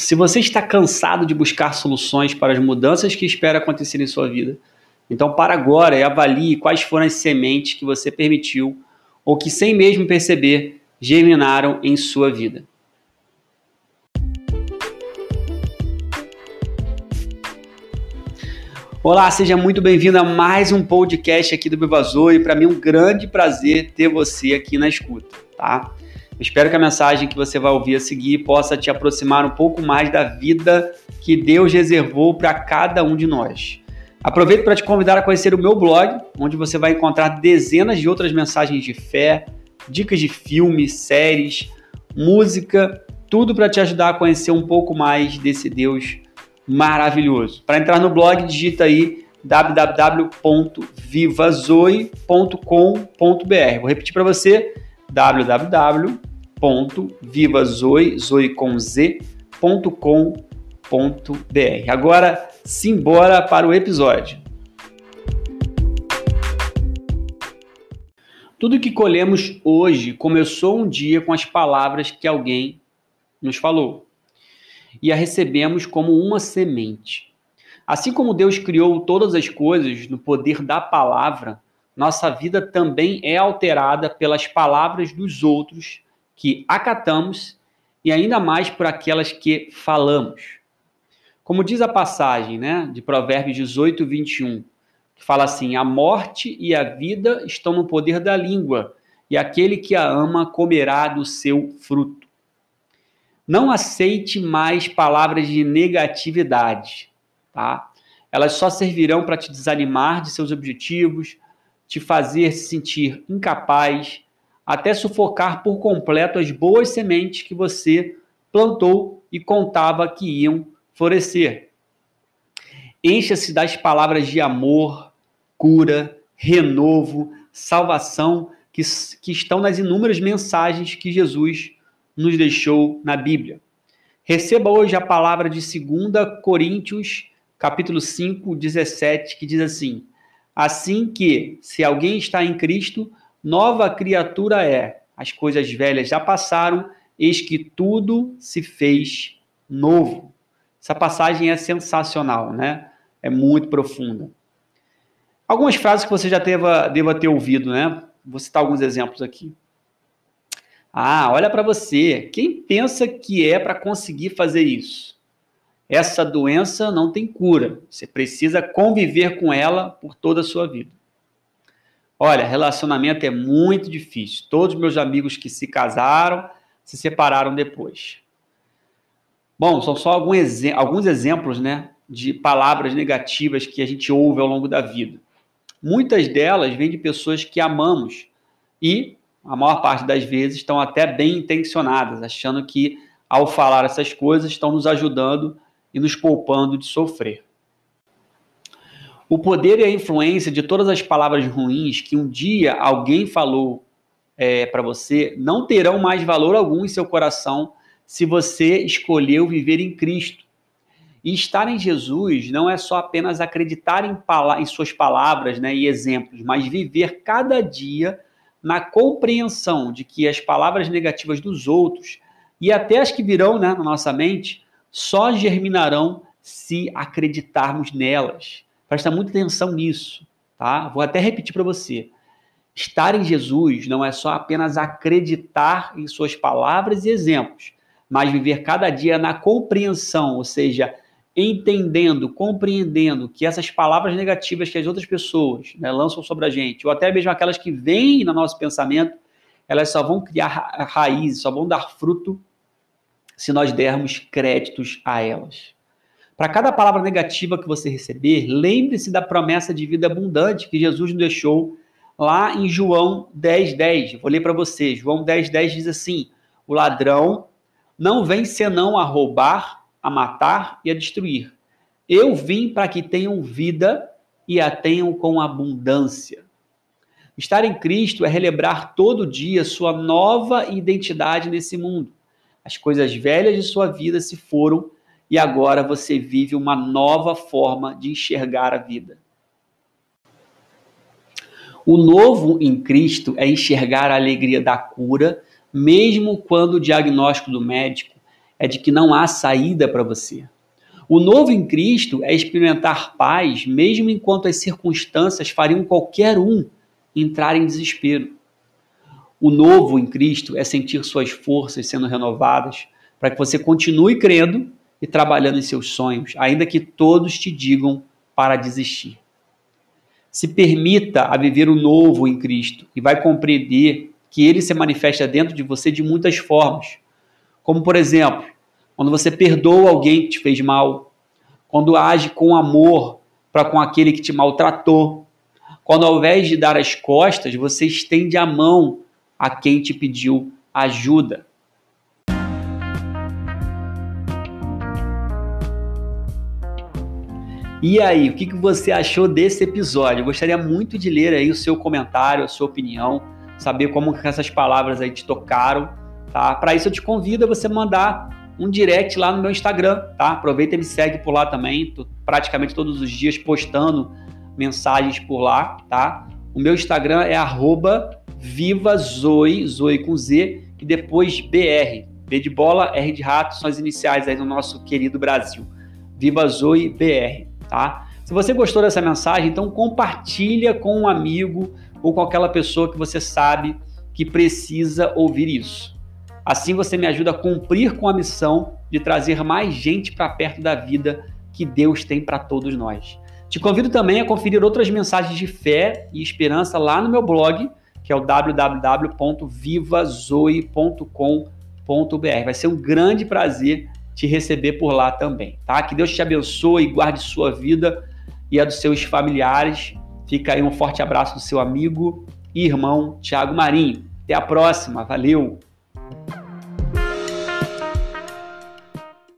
Se você está cansado de buscar soluções para as mudanças que espera acontecer em sua vida, então para agora e avalie quais foram as sementes que você permitiu ou que sem mesmo perceber germinaram em sua vida. Olá, seja muito bem-vindo a mais um podcast aqui do Bivazou e para mim é um grande prazer ter você aqui na escuta, tá? espero que a mensagem que você vai ouvir a seguir possa te aproximar um pouco mais da vida que Deus reservou para cada um de nós. Aproveito para te convidar a conhecer o meu blog, onde você vai encontrar dezenas de outras mensagens de fé, dicas de filmes, séries, música, tudo para te ajudar a conhecer um pouco mais desse Deus maravilhoso. Para entrar no blog, digita aí www.vivazoe.com.br. Vou repetir para você www.vivazoe.com.br. Agora, simbora para o episódio. Tudo que colhemos hoje começou um dia com as palavras que alguém nos falou e a recebemos como uma semente. Assim como Deus criou todas as coisas no poder da palavra, nossa vida também é alterada pelas palavras dos outros que acatamos e ainda mais por aquelas que falamos. Como diz a passagem né, de Provérbios 18, 21, que fala assim: A morte e a vida estão no poder da língua, e aquele que a ama comerá do seu fruto. Não aceite mais palavras de negatividade, tá? Elas só servirão para te desanimar de seus objetivos, te fazer se sentir incapaz, até sufocar por completo as boas sementes que você plantou e contava que iam florescer. Encha-se das palavras de amor, cura, renovo, salvação que, que estão nas inúmeras mensagens que Jesus nos deixou na Bíblia. Receba hoje a palavra de 2 Coríntios, capítulo 5, 17, que diz assim: Assim que, se alguém está em Cristo, nova criatura é. As coisas velhas já passaram, eis que tudo se fez novo. Essa passagem é sensacional, né? É muito profunda. Algumas frases que você já deva, deva ter ouvido, né? Vou citar alguns exemplos aqui. Ah, olha para você. Quem pensa que é para conseguir fazer isso? Essa doença não tem cura. Você precisa conviver com ela por toda a sua vida. Olha, relacionamento é muito difícil. Todos meus amigos que se casaram se separaram depois. Bom, são só alguns, exemplos né, de palavras negativas que a gente ouve ao longo da vida. Muitas delas vêm de pessoas que amamos e a maior parte das vezes, estão até bem intencionadas, achando que ao falar essas coisas estão nos ajudando e nos poupando de sofrer. O poder e a influência de todas as palavras ruins que um dia alguém falou é, para você não terão mais valor algum em seu coração se você escolheu viver em Cristo. E estar em Jesus não é só apenas acreditar em, em suas palavras né, e exemplos, mas viver cada dia na compreensão de que as palavras negativas dos outros e até as que virão né, na nossa mente só germinarão se acreditarmos nelas. Presta muita atenção nisso, tá? Vou até repetir para você. Estar em Jesus não é só apenas acreditar em suas palavras e exemplos, mas viver cada dia na compreensão, ou seja, entendendo, compreendendo que essas palavras negativas que as outras pessoas né, lançam sobre a gente, ou até mesmo aquelas que vêm no nosso pensamento, elas só vão criar raízes, só vão dar fruto se nós dermos créditos a elas. Para cada palavra negativa que você receber, lembre-se da promessa de vida abundante que Jesus nos deixou lá em João 10, 10. Vou ler para você. João 10, 10 diz assim: O ladrão não vem senão a roubar, a matar e a destruir. Eu vim para que tenham vida e a tenham com abundância. Estar em Cristo é relembrar todo dia sua nova identidade nesse mundo. As coisas velhas de sua vida se foram e agora você vive uma nova forma de enxergar a vida. O novo em Cristo é enxergar a alegria da cura, mesmo quando o diagnóstico do médico é de que não há saída para você. O novo em Cristo é experimentar paz, mesmo enquanto as circunstâncias fariam qualquer um entrar em desespero. O novo em Cristo é sentir suas forças sendo renovadas para que você continue crendo e trabalhando em seus sonhos, ainda que todos te digam para desistir. Se permita a viver o novo em Cristo e vai compreender que ele se manifesta dentro de você de muitas formas. Como, por exemplo, quando você perdoa alguém que te fez mal, quando age com amor para com aquele que te maltratou, quando ao invés de dar as costas, você estende a mão a quem te pediu ajuda. E aí, o que você achou desse episódio? Eu gostaria muito de ler aí o seu comentário, a sua opinião, saber como essas palavras aí te tocaram, tá? Para isso eu te convido a você mandar um direct lá no meu Instagram, tá? Aproveita e me segue por lá também, tô praticamente todos os dias postando mensagens por lá, tá? O meu Instagram é @vivazoe, zoe com Z e depois BR, B de bola, R de rato, são as iniciais aí do nosso querido Brasil. Viva Zoe BR tá? Se você gostou dessa mensagem, então compartilha com um amigo ou com aquela pessoa que você sabe que precisa ouvir isso. Assim você me ajuda a cumprir com a missão de trazer mais gente para perto da vida que Deus tem para todos nós. Te convido também a conferir outras mensagens de fé e esperança lá no meu blog, que é o www.vivazoe.com.br. Vai ser um grande prazer te receber por lá também, tá? Que Deus te abençoe e guarde sua vida e a dos seus familiares. Fica aí um forte abraço do seu amigo e irmão Tiago Marinho. Até a próxima, valeu!